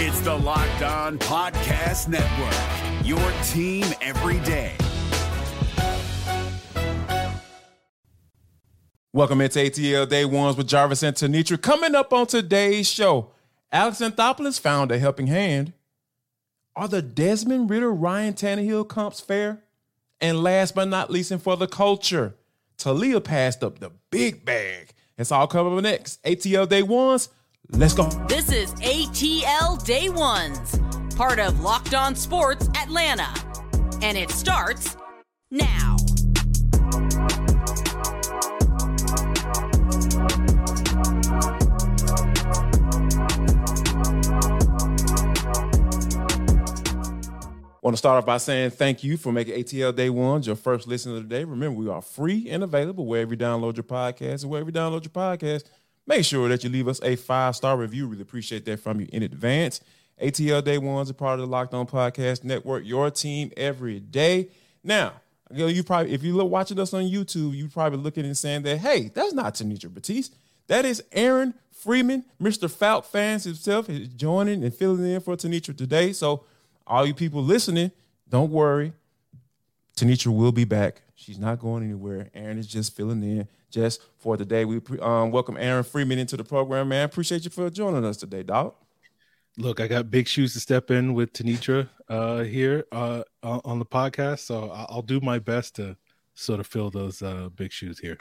It's the Locked On Podcast Network, your team every day. Welcome into ATL Day Ones with Jarvis and Tenitra. Coming up on today's show, Alex Anthopoulos found a helping hand. Are the Desmond Ridder Ryan Tannehill comps fair? And last but not least, and for the culture, Taulia passed up the big bag. It's all coming up next. ATL Day Ones. Let's go. This is ATL Day Ones, part of Locked On Sports Atlanta. And it starts now. Want to start off by saying thank you for making ATL Day Ones your first listen of the day. Remember, we are free and available wherever you download your podcast. And wherever you download your podcast, make sure that you leave us a five star review. Really appreciate that from you in advance. ATL Day Ones are part of the Locked On Podcast Network, your team every day. Now, you, know, you probably if you're watching us on YouTube, you probably looking and saying that, hey, that's not Tenitra Batiste. That is Aaron Freeman, Mr. Falk fans himself, is joining and filling in for Tenitra today. So all you people listening, don't worry. Tenitra will be back. She's not going anywhere. Aaron is just filling in just for today. We um, welcome Aaron Freeman into the program, man. Appreciate you for joining us today, Doc. Look, I got big shoes to step in with Tenitra uh, here uh, on the podcast, so I'll do my best to sort of fill those uh, big shoes here.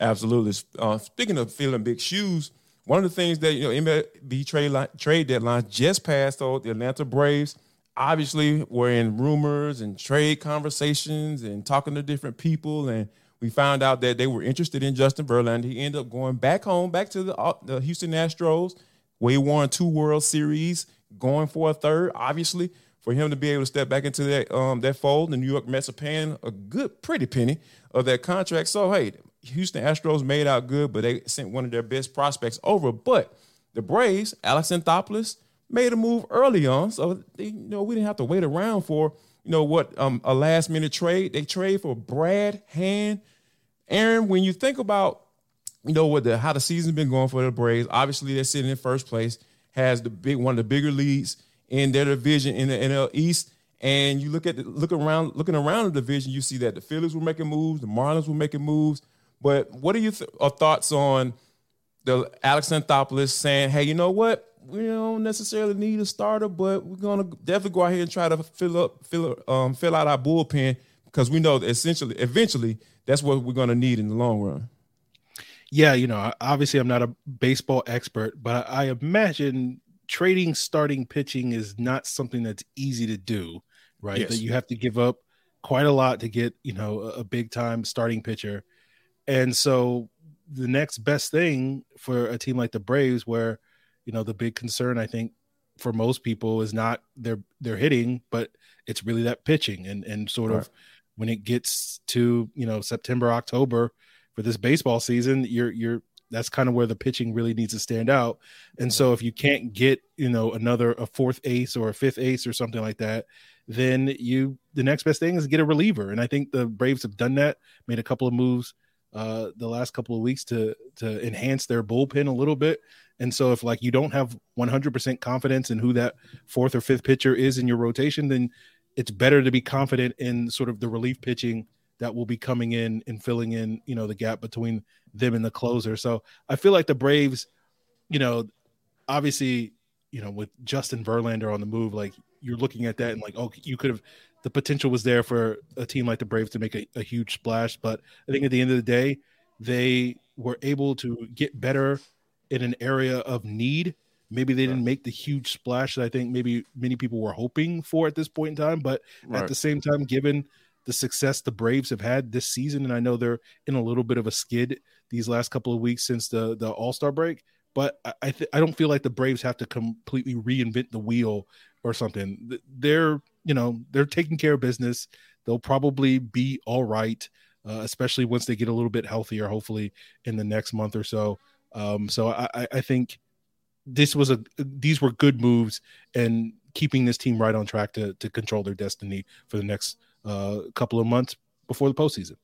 Absolutely. Uh, speaking of filling big shoes, one of the things that you know MLB trade line, trade deadline just passed. Though the Atlanta Braves obviously we're in rumors and trade conversations and talking to different people and we found out that they were interested in Justin Verlander. He ended up going back home, back to the, uh, the Houston Astros, where he won two World Series, going for a third. Obviously, for him to be able to step back into that um, that fold, the New York Mets are paying a good, pretty penny of that contract. So hey, Houston Astros made out good, but they sent one of their best prospects over. But the Braves, Alex Anthopoulos, made a move early on, so they, you know we didn't have to wait around for you know what um, a last minute trade. They trade for Brad Hand. Aaron, when you think about you know what the how the season's been going for the Braves, obviously they're sitting in first place, has the big one of the bigger leads in their division in the NL East. And you look at the, look around looking around the division, you see that the Phillies were making moves, the Marlins were making moves. But what are your th- thoughts on the Alex Anthopoulos saying, "Hey, you know what? We don't necessarily need a starter, but we're gonna definitely go out here and try to fill up, fill um, fill out our bullpen because we know that essentially, eventually, that's what we're gonna need in the long run. Yeah, you know, obviously, I'm not a baseball expert, but I imagine trading starting pitching is not something that's easy to do, right? Yes. That you have to give up quite a lot to get, you know, a big time starting pitcher, and so the next best thing for a team like the Braves, where you know the big concern I think for most people is not their their hitting, but it's really that pitching and and sort right. of when it gets to you know September October for this baseball season, you're you're that's kind of where the pitching really needs to stand out. And so if you can't get, you know, another a fourth ace or a fifth ace or something like that, then you the next best thing is get a reliever. And I think the Braves have done that, made a couple of moves uh the last couple of weeks to to enhance their bullpen a little bit. And so if like you don't have 100% confidence in who that fourth or fifth pitcher is in your rotation, then it's better to be confident in sort of the relief pitching that will be coming in and filling in, you know, the gap between them and the closer. So I feel like the Braves, you know, obviously, you know, with Justin Verlander on the move, like you're looking at that and like, oh, you could have the potential was there for a team like the Braves to make a, a huge splash. But I think at the end of the day, they were able to get better in an area of need. Maybe they didn't make the huge splash that I think maybe many people were hoping for at this point in time. But right. at the same time, given the success the Braves have had this season, and I know they're in a little bit of a skid these last couple of weeks since the the All Star break. But I th- I don't feel like the Braves have to completely reinvent the wheel or something. They're you know they're taking care of business. They'll probably be all right, uh, especially once they get a little bit healthier. Hopefully in the next month or so. Um, so I, I think this was a these were good moves and keeping this team right on track to to control their destiny for the next uh, couple of months before the postseason.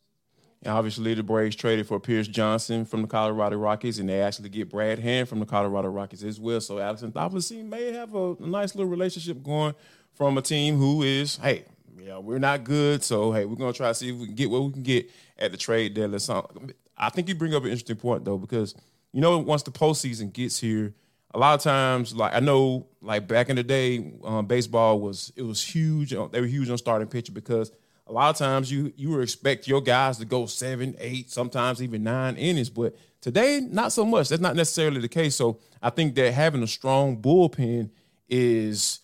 And obviously, the Braves traded for Pierce Johnson from the Colorado Rockies, and they actually get Brad Hand from the Colorado Rockies as well. So Alex Anthopoulos may have a, a nice little relationship going from a team who is, hey, yeah, we're not good, so hey, we're gonna try to see if we can get what we can get at the trade deadline. I think you bring up an interesting point though, because you know once the postseason gets here, a lot of times, like I know, like back in the day, um, baseball was it was huge. They were huge on starting pitcher because a lot of times you you would expect your guys to go seven, eight, sometimes even nine innings, but today not so much. That's not necessarily the case. So I think that having a strong bullpen is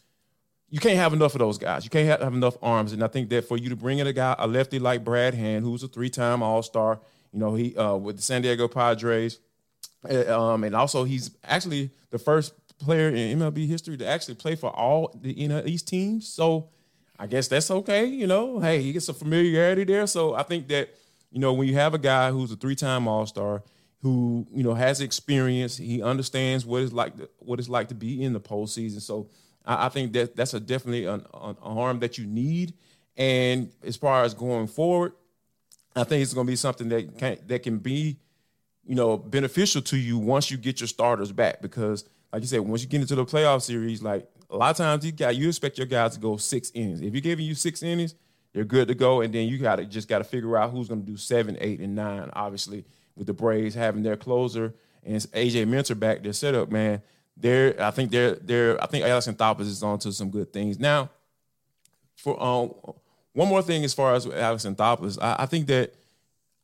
you can't have enough of those guys. You can't have, enough arms. And I think that for you to bring in a guy, a lefty like Brad Hand, who's a three-time All-Star, you know, he uh, with the San Diego Padres, uh, um, and also he's actually the first player in MLB history to actually play for all the know these teams. So I guess that's okay. You know, hey, he gets some familiarity there. So I think that you know when you have a guy who's a three-time All-Star who you know has experience, he understands what it's like to, what it's like to be in the postseason. So I, I think that that's a definitely an, an arm that you need. And as far as going forward, I think it's going to be something that can that can be, you know, beneficial to you once you get your starters back. Because, like you said, once you get into the playoff series, like a lot of times you got you expect your guys to go six innings. If you're giving you six innings, you're good to go. And then you got to just got to figure out who's going to do seven, eight, and nine. Obviously, with the Braves having their closer and AJ Minter back, their setup, man they're I think they're they're I think Alex Anthopoulos is on to some good things. Now, for um, one more thing as far as Alex Anthopoulos, I, I think that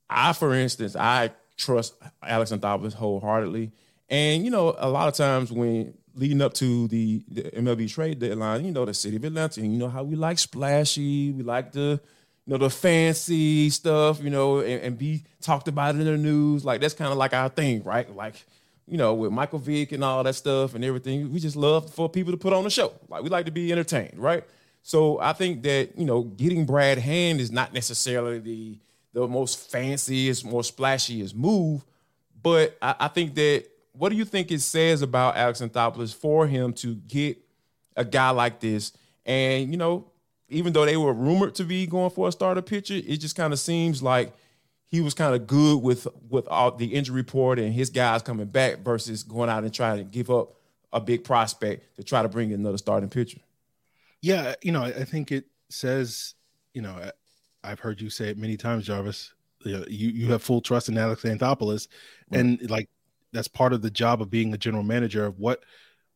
I, for instance, I trust Alex Anthopoulos wholeheartedly. And you know, a lot of times when leading up to the, the MLB trade deadline, you know, the city of Atlanta, you know how we like splashy, we like the you know the fancy stuff, you know, and, and be talked about in the news. Like that's kind of like our thing, right? Like you know, with Michael Vick and all that stuff and everything. We just love for people to put on a show. Like we like to be entertained, right? So I think that you know, getting Brad Hand is not necessarily the the most fanciest, more splashiest move, but I, I think that what do you think it says about Alex Anthopoulos for him to get a guy like this? And you know, even though they were rumored to be going for a starter pitcher, it just kind of seems like he was kind of good with with all the injury report and his guys coming back versus going out and trying to give up a big prospect to try to bring in another starting pitcher. Yeah, you know, I think it says, you know, I've heard you say it many times, Jarvis. You you have full trust in Alex Anthopoulos, right. and like that's part of the job of being a general manager of what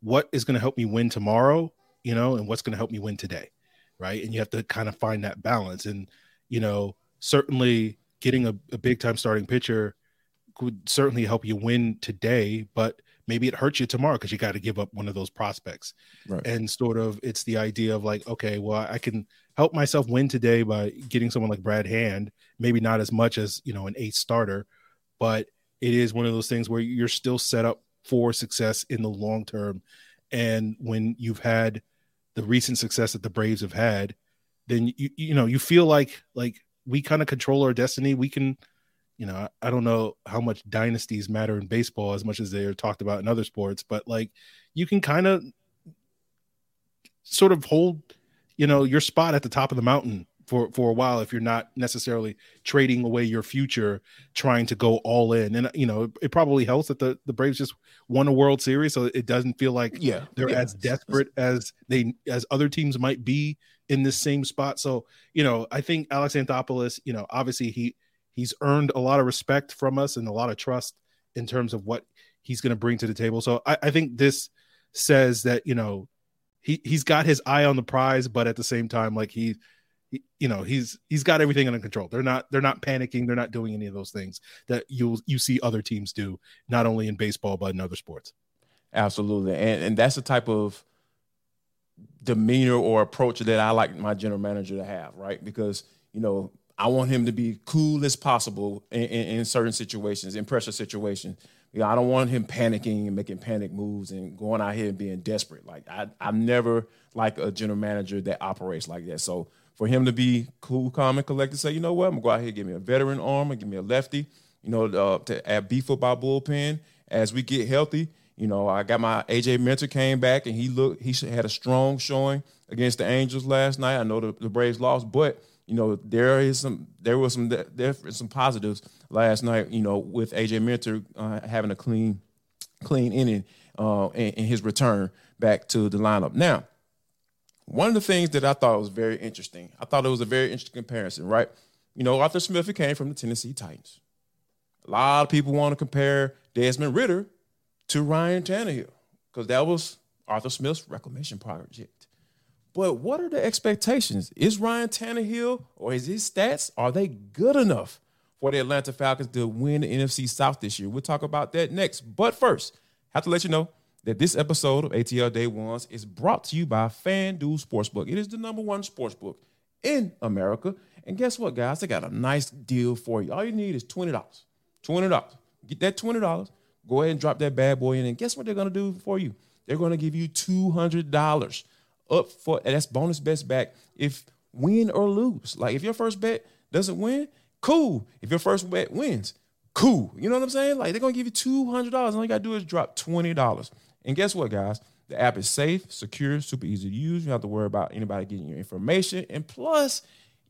what is going to help me win tomorrow, you know, and what's going to help me win today, right? And you have to kind of find that balance, and you know, certainly getting a, a big time starting pitcher could certainly help you win today, but maybe it hurts you tomorrow because you got to give up one of those prospects. Right. And sort of it's the idea of like, okay, well, I can help myself win today by getting someone like Brad Hand, maybe not as much as, you know, an eighth starter, but it is one of those things where you're still set up for success in the long term. And when you've had the recent success that the Braves have had, then you you know, you feel like like we kind of control our destiny. We can, you know, I don't know how much dynasties matter in baseball as much as they are talked about in other sports, but like you can kind of sort of hold, you know, your spot at the top of the mountain for for a while if you're not necessarily trading away your future trying to go all in and you know it, it, probably helps that the the braves just won a world series so it doesn't feel like yeah they're yeah. as desperate as they as other teams might be in this same spot. So, you know, I think Alex Anthopoulos, you know, obviously he he's earned a lot of respect from us and a lot of trust in terms of what he's going to bring to the table. So I, I think this says that, you know, he he's got his eye on the prize, but at the same time, like he, he, you know, he's he's got everything under control. They're not they're not panicking. They're not doing any of those things that you you see other teams do, not only in baseball but in other sports. Absolutely, and and that's the type of demeanor or approach that I like my general manager to have, right? Because you know I want him to be cool as possible in, in, in certain situations, in pressure situations. You know, I don't want him panicking and making panic moves and going out here and being desperate. Like I, I'm never like a general manager that operates like that. So for him to be cool, calm, and collected, say, you know what, I'm gonna go out here, give me a veteran arm, and give me a lefty. You know, uh, to add beef up our bullpen as we get healthy you know, I got my AJ Minter came back and he looked he had a strong showing against the Angels last night. I know the, the Braves lost, but you know, there is some there was some there some positives last night. You know, with AJ Minter uh, having a clean clean inning uh, in, in his return back to the lineup. Now, one of the things that I thought was very interesting, I thought it was a very interesting comparison, right? You know, Arthur Smith he came from the Tennessee Titans. A lot of people want to compare Desmond Ridder to Ryan Tannehill because that was Arthur Smith's reclamation project. But what are the expectations? Is Ryan Tannehill or is his stats are they good enough for the Atlanta Falcons to win the NFC South this year? We'll talk about that next. But first, have to let you know that this episode of ATL Day Ones is brought to you by FanDuel Sportsbook. It is the number one sportsbook in America. And guess what, guys? They got a nice deal for you. All you need is $20. $20. Get that $20. Go ahead and drop that bad boy in. And guess what they're going to do for you? They're going to give you $200 up for that's bonus bets back if win or lose. Like if your first bet doesn't win, cool. If your first bet wins, cool. You know what I'm saying? Like they're gonna give you two hundred dollars. All you gotta do is drop twenty dollars. And guess what, guys? The app is safe, secure, super easy to use. You don't have to worry about anybody getting your information. And plus,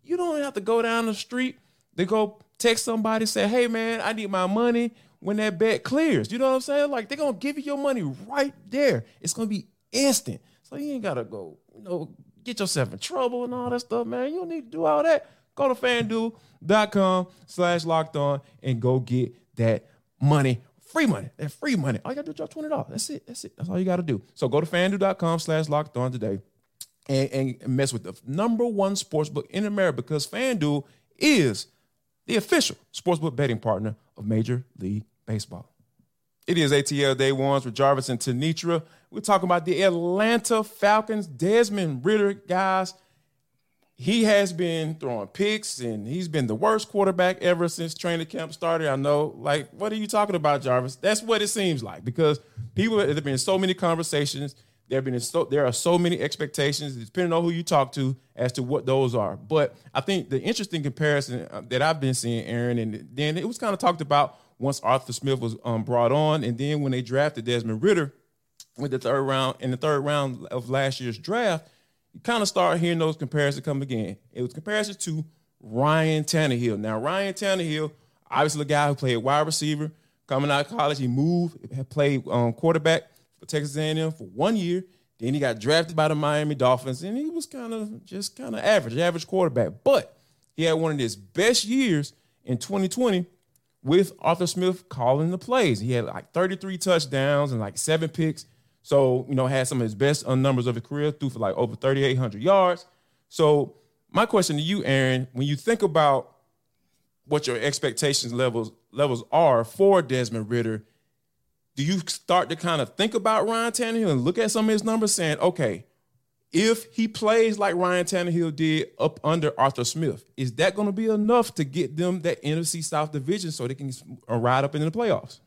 you don't have to go down the street to go text somebody, say, hey man, I need my money when that bet clears. You know what I'm saying? Like they're gonna give you your money right there. It's gonna be instant. So you ain't gotta go, you know, get yourself in trouble and all that stuff, man. You don't need to do all that. Go to fanduel.com slash locked on and go get that money free money. That free money. All you gotta do is drop twenty dollars. That's it. That's it. That's all you gotta do. So go to fanduel.com slash locked on today and, and mess with the number one sports book in America because FanDuel is the official sportsbook betting partner of Major League Baseball. It is ATL Day Ones with Jarvis and Tenitra. We're talking about the Atlanta Falcons. Desmond Ridder, guys, he has been throwing picks and he's been the worst quarterback ever since training camp started. I know, like, what are you talking about, Jarvis? That's what it seems like because people, there have been so many conversations. There have been so there are so many expectations, depending on who you talk to, as to what those are. But I think the interesting comparison uh, that I've been seeing, Aaron, and then it was kind of talked about once Arthur Smith was um, brought on, and then when they drafted Desmond Ridder with the third round in the third round of last year's draft you kind of start hearing those comparisons come again. It was comparison to Ryan Tannehill. Now, Ryan Tannehill, obviously a guy who played wide receiver coming out of college. He moved, played um, quarterback for Texas A&M for one year. Then he got drafted by the Miami Dolphins, and he was kind of just kind of average, average quarterback. But he had one of his best years in 2020 with Arthur Smith calling the plays. He had like 33 touchdowns and like seven picks. So, you know, had some of his best numbers of his career, threw for like over 3,800 yards. So, my question to you, Aaron, when you think about what your expectations levels levels are for Desmond Ridder, do you start to kind of think about Ryan Tannehill and look at some of his numbers, saying, okay, if he plays like Ryan Tannehill did up under Arthur Smith, is that going to be enough to get them that NFC South division so they can uh, ride up into the playoffs?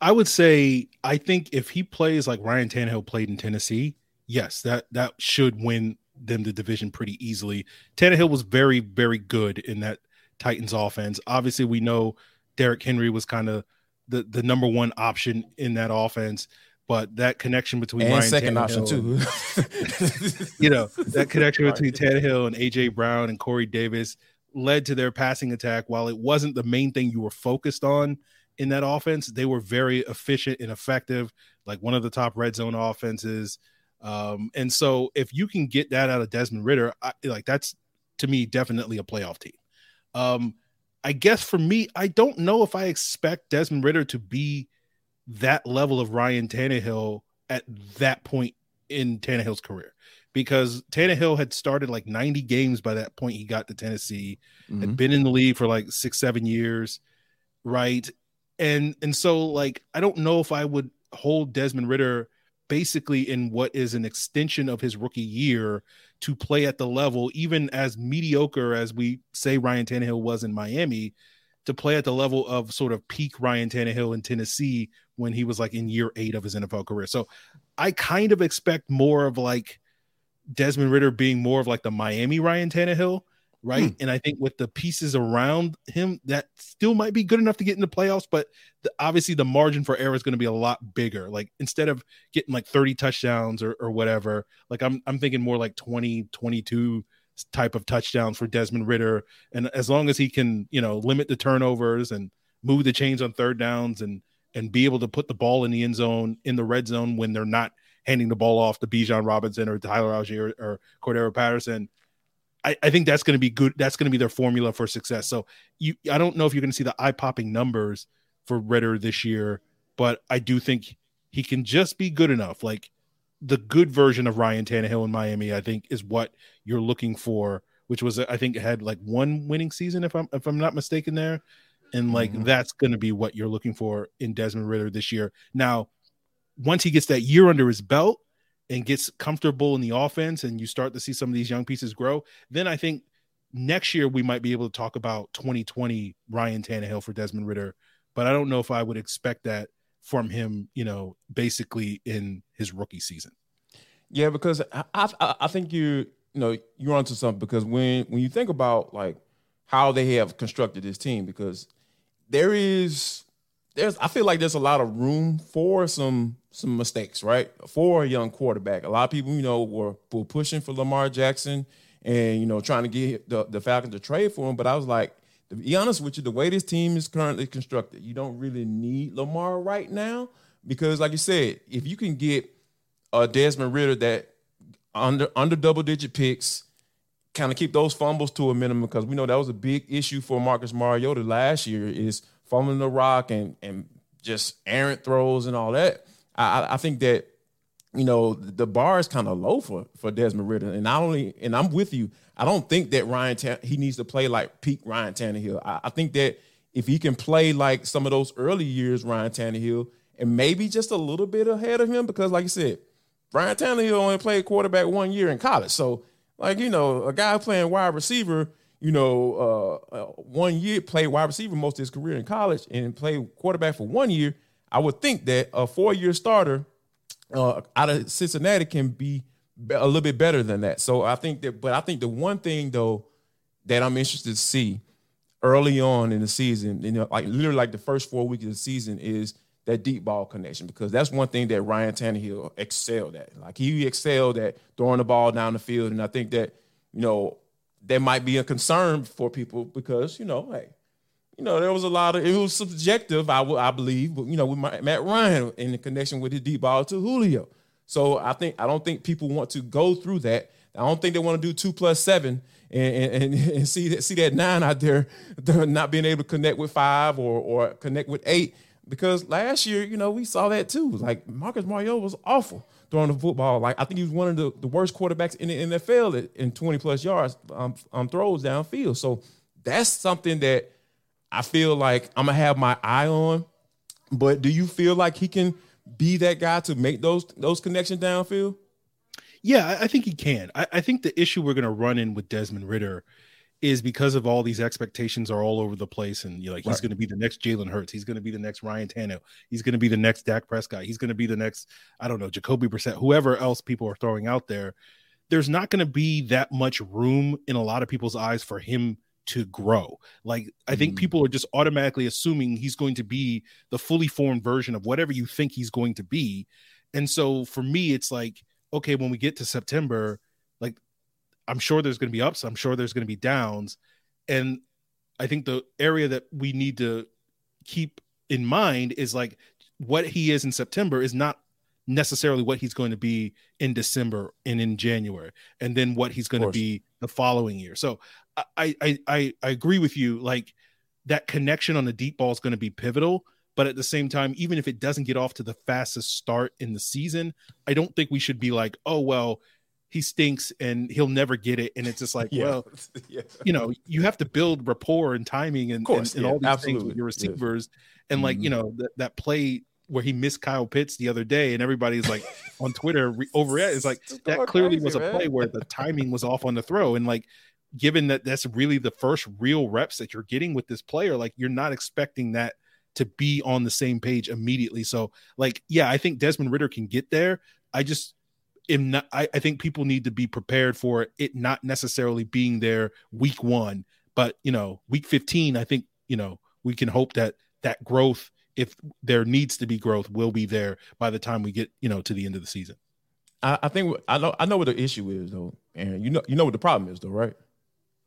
I would say I think if he plays like Ryan Tannehill played in Tennessee, yes, that that should win them the division pretty easily. Tannehill was very very good in that Titans offense. Obviously, we know Derrick Henry was kind of the the number one option in that offense. But that connection between and Ryan second Tannehill, option too, you know, that connection between Tannehill and AJ Brown and Corey Davis led to their passing attack. While it wasn't the main thing you were focused on, in that offense. They were very efficient and effective, like one of the top red zone offenses. Um, and so if you can get that out of Desmond Ridder, I, like that's to me definitely a playoff team. Um, I guess for me, I don't know if I expect Desmond Ridder to be that level of Ryan Tannehill at that point in Tannehill's career because Tannehill had started like 90 games by that point he got to Tennessee, mm-hmm. had been in the league for like six, seven years, right? And and so like I don't know if I would hold Desmond Ridder basically in what is an extension of his rookie year to play at the level, even as mediocre as we say Ryan Tannehill was in Miami, to play at the level of sort of peak Ryan Tannehill in Tennessee when he was like in year eight of his NFL career. So I kind of expect more of like Desmond Ridder being more of like the Miami Ryan Tannehill right? Hmm. And I think with the pieces around him, that still might be good enough to get in the playoffs, but the, obviously the margin for error is going to be a lot bigger. Like instead of getting like 30 touchdowns or, or whatever, like I'm I'm thinking more like 20, 22 type of touchdowns for Desmond Ridder. And as long as he can, you know, limit the turnovers and move the chains on third downs and and be able to put the ball in the end zone in the red zone when they're not handing the ball off to Bijan Robinson or Tyler Allgeier or, or Cordarrelle Patterson. I, I think that's going to be good. That's going to be their formula for success. So you, I don't know if you're going to see the eye popping numbers for Ridder this year, but I do think he can just be good enough. Like the good version of Ryan Tannehill in Miami, I think is what you're looking for, which was I think had like one winning season if I'm if I'm not mistaken there. And like mm-hmm. that's going to be what you're looking for in Desmond Ridder this year. Now, once he gets that year under his belt and gets comfortable in the offense and you start to see some of these young pieces grow, then I think next year we might be able to talk about 2020 Ryan Tannehill for Desmond Ridder. But I don't know if I would expect that from him, you know, basically in his rookie season. Yeah, because I I, I think you you know you're onto something because when when you think about like how they have constructed this team, because there is there's I feel like there's a lot of room for some some mistakes, right? For a young quarterback. A lot of people, you know, were, were pushing for Lamar Jackson and you know trying to get the, the Falcons to trade for him. But I was like, to be honest with you, the way this team is currently constructed, you don't really need Lamar right now because, like you said, if you can get a Desmond Ridder that under under double digit picks, kind of keep those fumbles to a minimum because we know that was a big issue for Marcus Mariota last year is fumbling the rock and and just errant throws and all that. I, I think that you know the bar is kind of low for for Desmond Ridder, and not only and I'm with you. I don't think that Ryan Tan- he needs to play like peak Ryan Tannehill. I, I, think that if he can play like some of those early years Ryan Tannehill, and maybe just a little bit ahead of him, because like you said, Ryan Tannehill only played quarterback one year in college. So like you know, a guy playing wide receiver, you know, uh, uh, one year played wide receiver most of his career in college and played quarterback for one year. I would think that a four year starter uh, out of Cincinnati can be a little bit better than that. So I think that, but I think the one thing though that I'm interested to see early on in the season, you know, like literally like the first four weeks of the season is that deep ball connection because that's one thing that Ryan Tannehill excelled at. Like he excelled at throwing the ball down the field, and I think that you know there might be a concern for people because you know, hey, you know, there was a lot of it was subjective, I, I believe, but you know, with Matt Ryan in the connection with his deep ball to Julio. So I think I don't think people want to go through that. I don't think they want to do two plus seven and, and, and see that see that nine out there not being able to connect with five or or connect with eight. Because last year, you know, we saw that too. Like Marcus Mariota was awful throwing the football. Like I think he was one of the, the worst quarterbacks in the NFL in 20 plus yards um, um, throws downfield. So that's something that I feel like I'm gonna have my eye on. But do you feel like he can – be that guy to make those those connections downfield? Yeah, I think he can. I, I think the issue we're going to run in with Desmond Ridder is because of all these expectations are all over the place, and you're like he's going to be the next Jalen Hurts, he's going to be the next Ryan Tannehill, he's going to be the next Dak Prescott, he's going to be the next I don't know Jacoby Brissett, whoever else people are throwing out there. There's not going to be that much room in a lot of people's eyes for him to grow. Like I think mm. people are just automatically assuming he's going to be the fully formed version of whatever you think he's going to be. And so for me it's like okay, when we get to September, like I'm sure there's going to be ups, I'm sure there's going to be downs. And I think the area that we need to keep in mind is like what he is in September is not necessarily what he's going to be in December and in January, and then what he's going to be the following year. So I, I I I agree with you. Like that connection on the deep ball is going to be pivotal. But at the same time, even if it doesn't get off to the fastest start in the season, I don't think we should be like, oh well, he stinks and he'll never get it. And it's just like, yeah. well, yeah. you know, you have to build rapport and timing and, course, and, and yeah, all these absolutely. things with your receivers. And like, mm-hmm. you know, that, that play where he missed Kyle Pitts the other day, and everybody's like on Twitter re- over it. It's like that clearly crazy, was a man. play where the timing was off on the throw, and like given that that's really the first real reps that you're getting with this player, like you're not expecting that to be on the same page immediately. So, like, yeah, I think Desmond Ridder can get there. I just am not. I, I think people need to be prepared for it not necessarily being there week one, but you know, week 15. I think you know we can hope that that growth if there needs to be growth, will be there by the time we get you know to the end of the season. I, I think I know I know what the issue is though, And you know, you know what the problem is, though, right?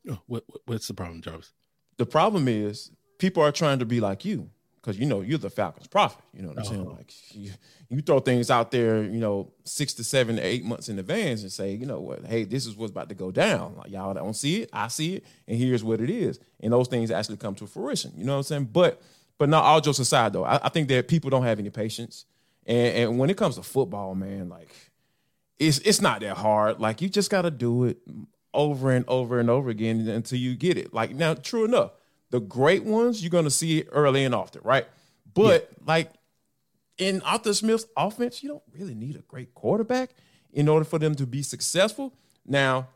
Oh, what, what's the problem, Jarvis? The problem is people are trying to be like you because you know you're the Falcons prophet. You know what I'm oh. saying? Uh-huh. Like you, you, throw things out there, you know, six to seven to eight months in advance and say, you know what, hey, this is what's about to go down. Like y'all don't see it, I see it, and here's what it is. And those things actually come to fruition. You know what I'm saying? But but not all jokes aside though, I, I think that people don't have any patience. And, and when it comes to football, man, like it's it's not that hard. Like you just gotta do it over and over and over again until you get it. Like now, true enough, the great ones you're gonna see it early and often, right? But yeah. like in Arthur Smith's offense, you don't really need a great quarterback in order for them to be successful. Now,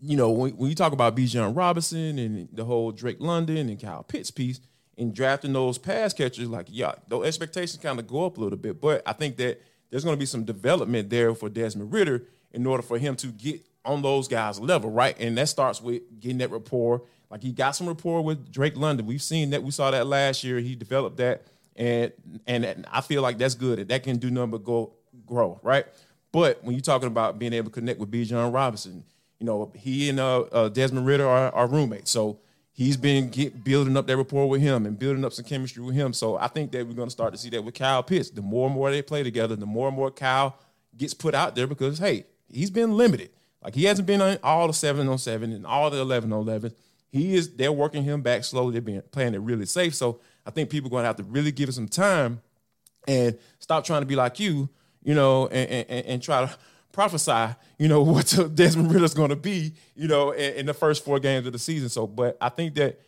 you know, when, when you talk about Bijan Robinson and the whole Drake London and Kyle Pitts piece, in drafting those pass catchers, like yeah, those expectations kind of go up a little bit. But I think that there's going to be some development there for Desmond Ridder in order for him to get on those guys' level, right? And that starts with getting that rapport. Like he got some rapport with Drake London. We've seen that. We saw that last year. He developed that, and and I feel like that's good. That can do nothing but go grow, right? But when you're talking about being able to connect with Bijan Robinson, you know he and uh, uh, Desmond Ridder are, are roommates, so he's been get, building up that rapport with him and building up some chemistry with him. So I think that we're going to start to see that with Kyle Pitts. The more and more they play together, the more and more Kyle gets put out there because hey, he's been limited. Like he hasn't been on all the seven on seven and all the eleven on eleven. He is. They're working him back slowly. They're being playing it really safe. So I think people are going to have to really give it some time and stop trying to be like you, you know, and, and, and try to prophesy, you know, what Desmond Ridder's going to be, you know, in, in, the first four games of the season. So, but I think that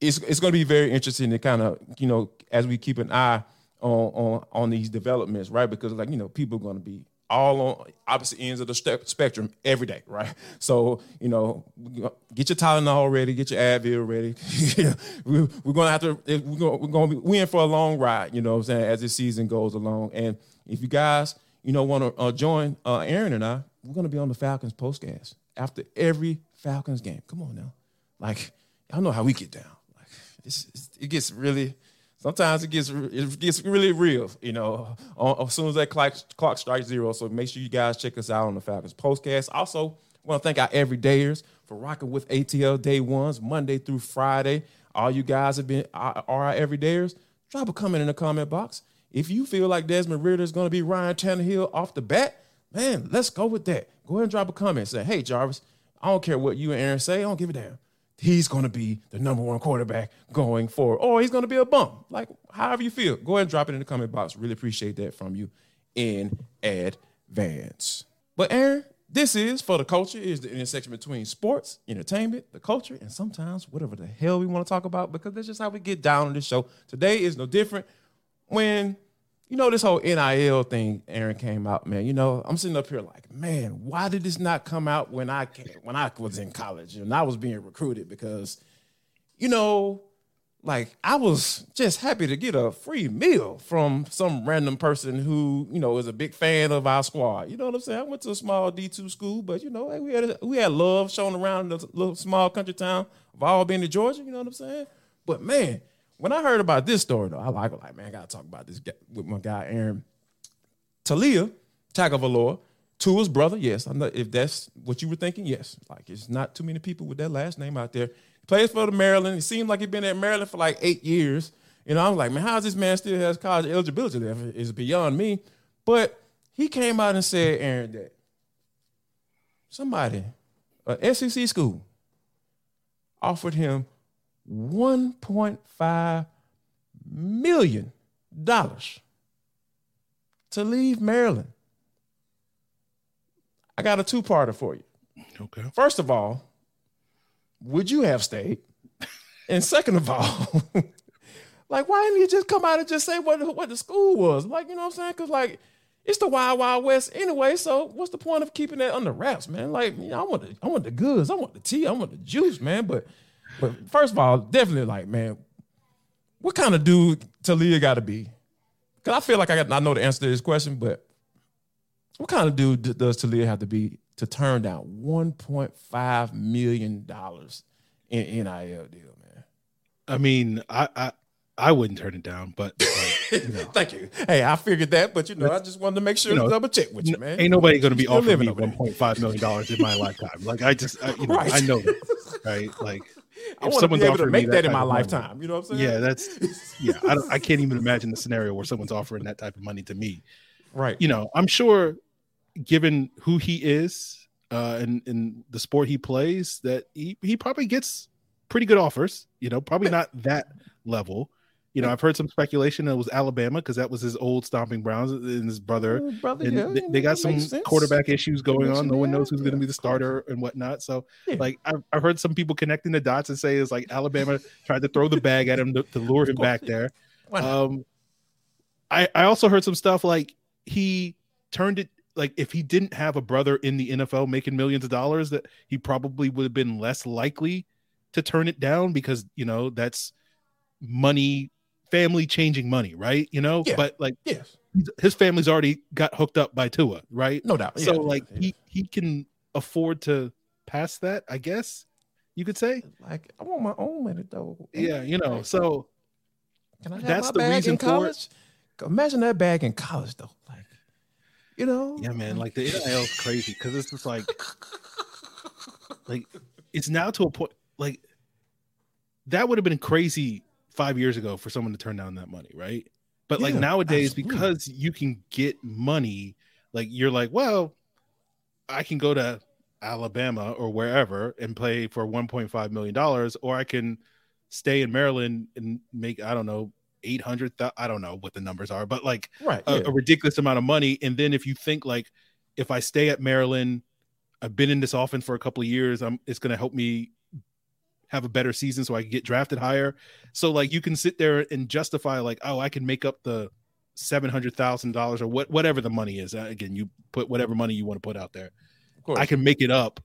it's it's going to be very interesting to kind of, you know, as we keep an eye on on on these developments, right? Because like you know, people are going to be all on opposite ends of the spectrum every day, right? So, you know, get your Tylenol ready, get your Advil ready. we're, we're going to have to, we're going, we're to be, we're in for a long ride, you know what I'm saying, as this season goes along. And if you guys, you know, want to uh, join uh, Aaron and I, we're going to be on the Falcons postcast after every Falcons game. Come on now. Like, y'all know how we get down. Like, it's, it's, it gets really, sometimes it gets it gets really real, you know, as soon as that clock, clock strikes zero. So make sure you guys check us out on the Falcons postcast. Also, want to thank our everydayers for rocking with ATL Day Ones Monday through Friday. All you guys have been are our everydayers. Drop a comment in the comment box. If you feel like Desmond Ridder is going to be Ryan Tannehill off the bat, man, let's go with that. Go ahead and drop a comment. Say, hey, Jarvis, I don't care what you and Aaron say. I don't give a damn. He's going to be the number one quarterback going forward, or he's going to be a bum. Like, however you feel, go ahead and drop it in the comment box. Really appreciate that from you in advance. But Aaron, this is for the culture is the intersection between sports, entertainment, the culture, and sometimes whatever the hell we want to talk about because that's just how we get down on this show. Today is no different when you know this whole NIL thing, Aaron came out, man. You know, I'm sitting up here like, man, why did this not come out when I came, when I was in college and I was being recruited? Because, you know, like I was just happy to get a free meal from some random person who, you know, is a big fan of our squad. You know what I'm saying? I went to a small D2 school, but you know, hey, we had we had love shown around in a little small country town of all being in Georgia. You know what I'm saying? But man, when I heard about this story, though, I like, like, man, I gotta talk about this with my guy Aaron. Taulia Tagovailoa, Tua's brother, yes. I'm not, if that's what you were thinking, yes. Like, it's not too many people with that last name out there. He plays for the Maryland. It seemed like he'd been at Maryland for like eight years. You know, I'm like, man, how's this man still has college eligibility left? Is beyond me. But he came out and said, Aaron, that somebody, a SEC school, offered him $1.5 million to leave Maryland. I got a two parter for you. Okay. First of all, would you have stayed? and second of all, like, why didn't you just come out and just say what, what the school was? Like, you know what I'm saying? Because, like, it's the Wild Wild West anyway. So what's the point of keeping that under wraps, man? Like, you know, I want the I want the goods, I want the tea, I want the juice, man. But but first of all, definitely like, man, what kind of dude Taulia got to be? Because I feel like I got, I know the answer to this question, but what kind of dude does Taulia have to be to turn down $1.5 million in NIL deal, man? I mean, I, I I wouldn't turn it down, but like, you know. thank you. Hey, I figured that, but you know, I just wanted to make sure you know, to double check with you, man. Ain't nobody going to be offering me one point five million dollars in my lifetime. Like I just, I, you know, right. I know that, right? Like if someone's able to make that, that in my lifetime, money, you know what I'm saying? Yeah, that's yeah. I don't, I can't even imagine the scenario where someone's offering that type of money to me. Right. You know, I'm sure, given who he is uh, and in the sport he plays, that he he probably gets pretty good offers. You know, probably not that level you know, I've heard some speculation that it was Alabama because that was his old stomping Browns and his brother. Oh, brother and yeah, they, they, got some quarterback issues going on. No one knows who's going to be the starter and whatnot. So, yeah. like, I've, I've, heard some people connecting the dots and say it's like Alabama tried to throw the bag at him to, to lure him back there. Um, I I also heard some stuff like he turned it like if he didn't have a brother in the NFL making millions of dollars, that he probably would have been less likely to turn it down because you know that's money family changing money, right? You know, yeah. but like, yes, his family's already got hooked up by Tua, right? No doubt. So yeah, like, he he can afford to pass that, I guess you could say. Like, I want my own money though. Yeah, you know, so can I have that's my the reason in college? Imagine that bag in college though, like, you know. Yeah, man. Like the NIL is crazy because it's just like, like it's now to a point like that would have been crazy five years ago for someone to turn down that money, right? But yeah, like nowadays, absolutely. because you can get money, like you're like, well, I can go to Alabama or wherever and play for 1.5 million dollars, or I can stay in Maryland and make I don't know 800. I don't know what the numbers are, but like right, a, yeah. a ridiculous amount of money. And then if you think like, if I stay at Maryland, I've been in this offense for a couple of years, I'm it's going to help me have a better season so I can get drafted higher. So like you can sit there and justify like, oh, I can make up the seven hundred thousand dollars or what whatever the money is. Uh, again, you put whatever money you want to put out there. I can make it up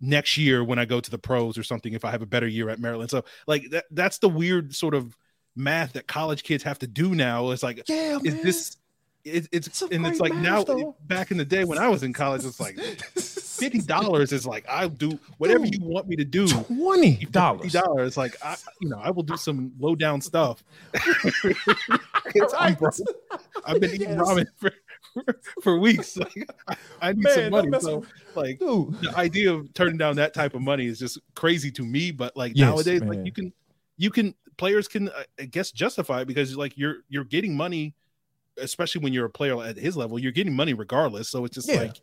next year when I go to the pros or something if I have a better year at Maryland. So like that that's the weird sort of math that college kids have to do now. It's like, yeah, is man. this it, it's, it's and it's like now though. back in the day when I was in college, it's like fifty dollars is like I'll do whatever Dude, you want me to do. Twenty dollars. dollars, like I, you know, I will do some low down stuff. right. I've been eating yes. ramen for, for, weeks. Like, I, I need Man, some money. So, like, Dude. the idea of turning down that type of money is just crazy to me. But like yes, nowadays, man. like you can, you can players can, uh, I guess, justify it because like you're you're getting money especially when you're a player at his level, you're getting money regardless. So it's just yeah. like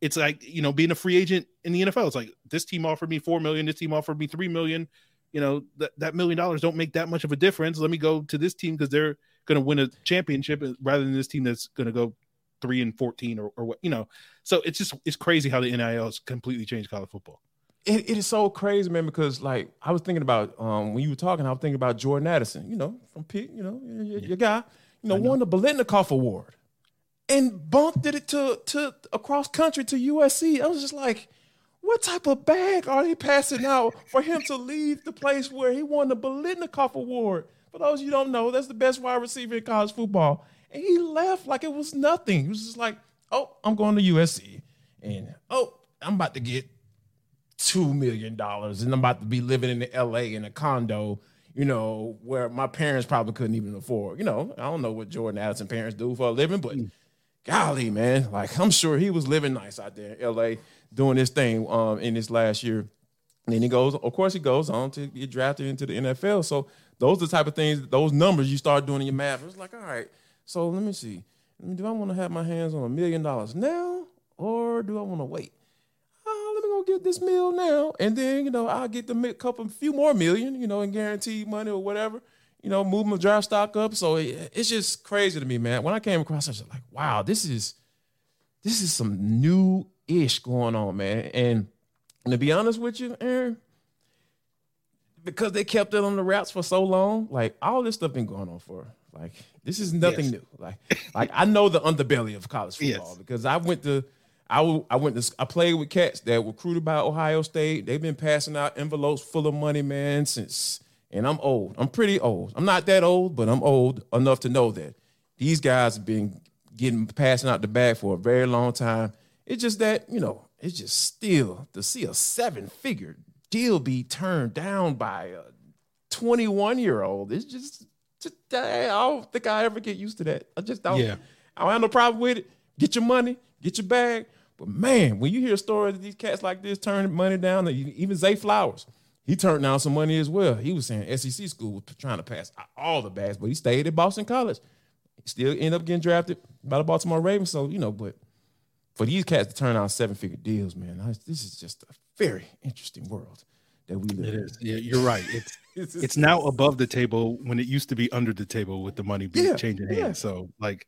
it's like you know being a free agent in the NFL. It's like this team offered me four million, this team offered me three million. You know that that million dollars don't make that much of a difference. Let me go to this team because they're going to win a championship uh, rather than this team that's going to go three and fourteen or, or what you know. So it's just it's crazy how the NIL has completely changed college football. It, it is so crazy, man. Because like I was thinking about um, when you were talking, I was thinking about Jordan Addison. You know, from Pitt. You know, your, your, your guy you know, know, won the Biletnikoff Award and bumped it to to across country to USC. I was just like, what type of bag are they passing out for him to leave the place where he won the Biletnikoff Award? For those you don't know, that's the best wide receiver in college football. And he left like it was nothing. He was just like, oh, I'm going to USC. And oh, I'm about to get $2 million and I'm about to be living in LA in a condo you know, where my parents probably couldn't even afford. You know, I don't know what Jordan Addison parents do for a living, but mm. Golly, man, like I'm sure he was living nice out there in LA doing this thing um, in this last year. And then he goes, of course, he goes on to get drafted into the NFL. So those are the type of things, those numbers you start doing in your math. It's like, all right, so let me see. Do I want to have my hands on a million dollars now or do I want to wait? Oh, let me go get this meal now, and then you know I'll get the couple, few more million, you know, in guaranteed money or whatever, you know, move my draft stock up. So it, it's just crazy to me, man. When I came across, I was like, wow, this is this is some new ish going on, man. And, and to be honest with you, Aaron, because they kept it on the wraps for so long, like all this stuff been going on for like this is nothing yes. new. Like like I know the underbelly of college football yes. because I went to I, w- I went to I played with cats that were recruited by Ohio State. They've been passing out envelopes full of money, man, since and I'm old. I'm pretty old. I'm not that old, but I'm old enough to know that these guys have been getting passing out the bag for a very long time. It's just that, you know, it's just still to see a seven-figure deal be turned down by a 21 year old. It's just just I don't think I ever get used to that. I just don't. Yeah. I don't have no problem with it. Get your money, get your bag. But man, when you hear stories of these cats like this turning money down, even Zay Flowers, he turned down some money as well. He was saying SEC school was trying to pass all the bags, but he stayed at Boston College. He still ended up getting drafted by the Baltimore Ravens. So, you know, but for these cats to turn down seven figure deals, man, this is just a very interesting world that we live it in. Is. Yeah, you're right. It's it's, it's now above the table when it used to be under the table with the money being yeah, changing hands. Yeah. So like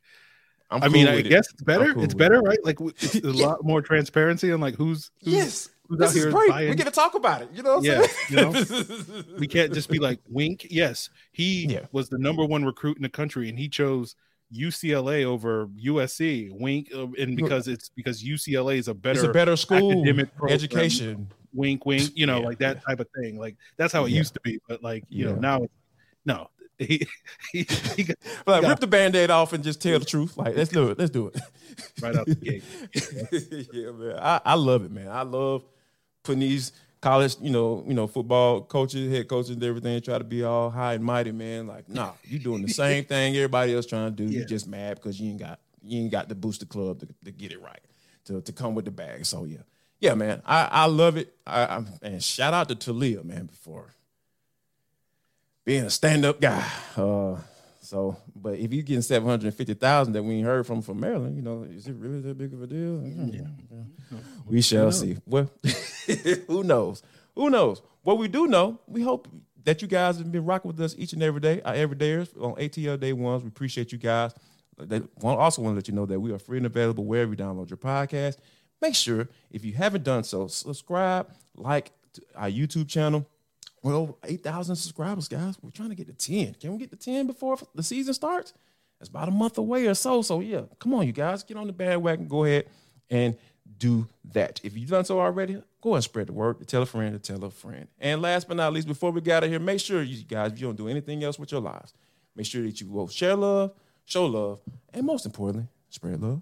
I'm i mean, I guess it. it's better. Cool it's better, it. right? Like a lot more transparency on like who's, who's yes. Who's this is great. Buying. We get to talk about it. You know, yeah. You know, we can't just be like wink. Yes, he yeah. was the number one recruit in the country, and he chose UCLA over USC. Wink, uh, and because it's because UCLA is a better, it's a better school, academic program. education. Wink, wink. You know, yeah. like that type of thing. Like that's how it used to be. But like you know now, no, he, he, he got, like, rip the band-aid off and just tell the truth. Like, let's do it. Let's do it. Right out the gate. yeah, man. I, I love it, man. I love putting these college, you know, you know, football coaches, head coaches, and everything, try to be all high and mighty, man. Like, nah, you doing the same thing everybody else trying to do. Yeah. You just mad because you ain't got you ain't got the booster club to, to get it right, to, to come with the bag. So yeah. Yeah, man. I, I love it. I, I and shout out to Taulia, man, before being a stand-up guy. Uh, so, but if you're getting seven hundred fifty thousand that we ain't heard from from Maryland, you know, is it really that big of a deal? Yeah. yeah. We shall see. Well, who knows? Who knows? What we do know, we hope that you guys have been rocking with us each and every day, our everydayers on ATL Day Ones. We appreciate you guys. They also want to let you know that we are free and available wherever you download your podcast. Make sure, if you haven't done so, subscribe, like our YouTube channel over 8,000 subscribers, guys. We're trying to get to 10. Can we get to 10 before the season starts? It's about a month away or so. So, yeah, come on, you guys. Get on the bandwagon. Go ahead and do that. If you've done so already, go and spread the word. Tell a friend to tell a friend. And last but not least, before we get out of here, make sure you guys, if you don't do anything else with your lives, make sure that you will share love, show love, and most importantly, spread love.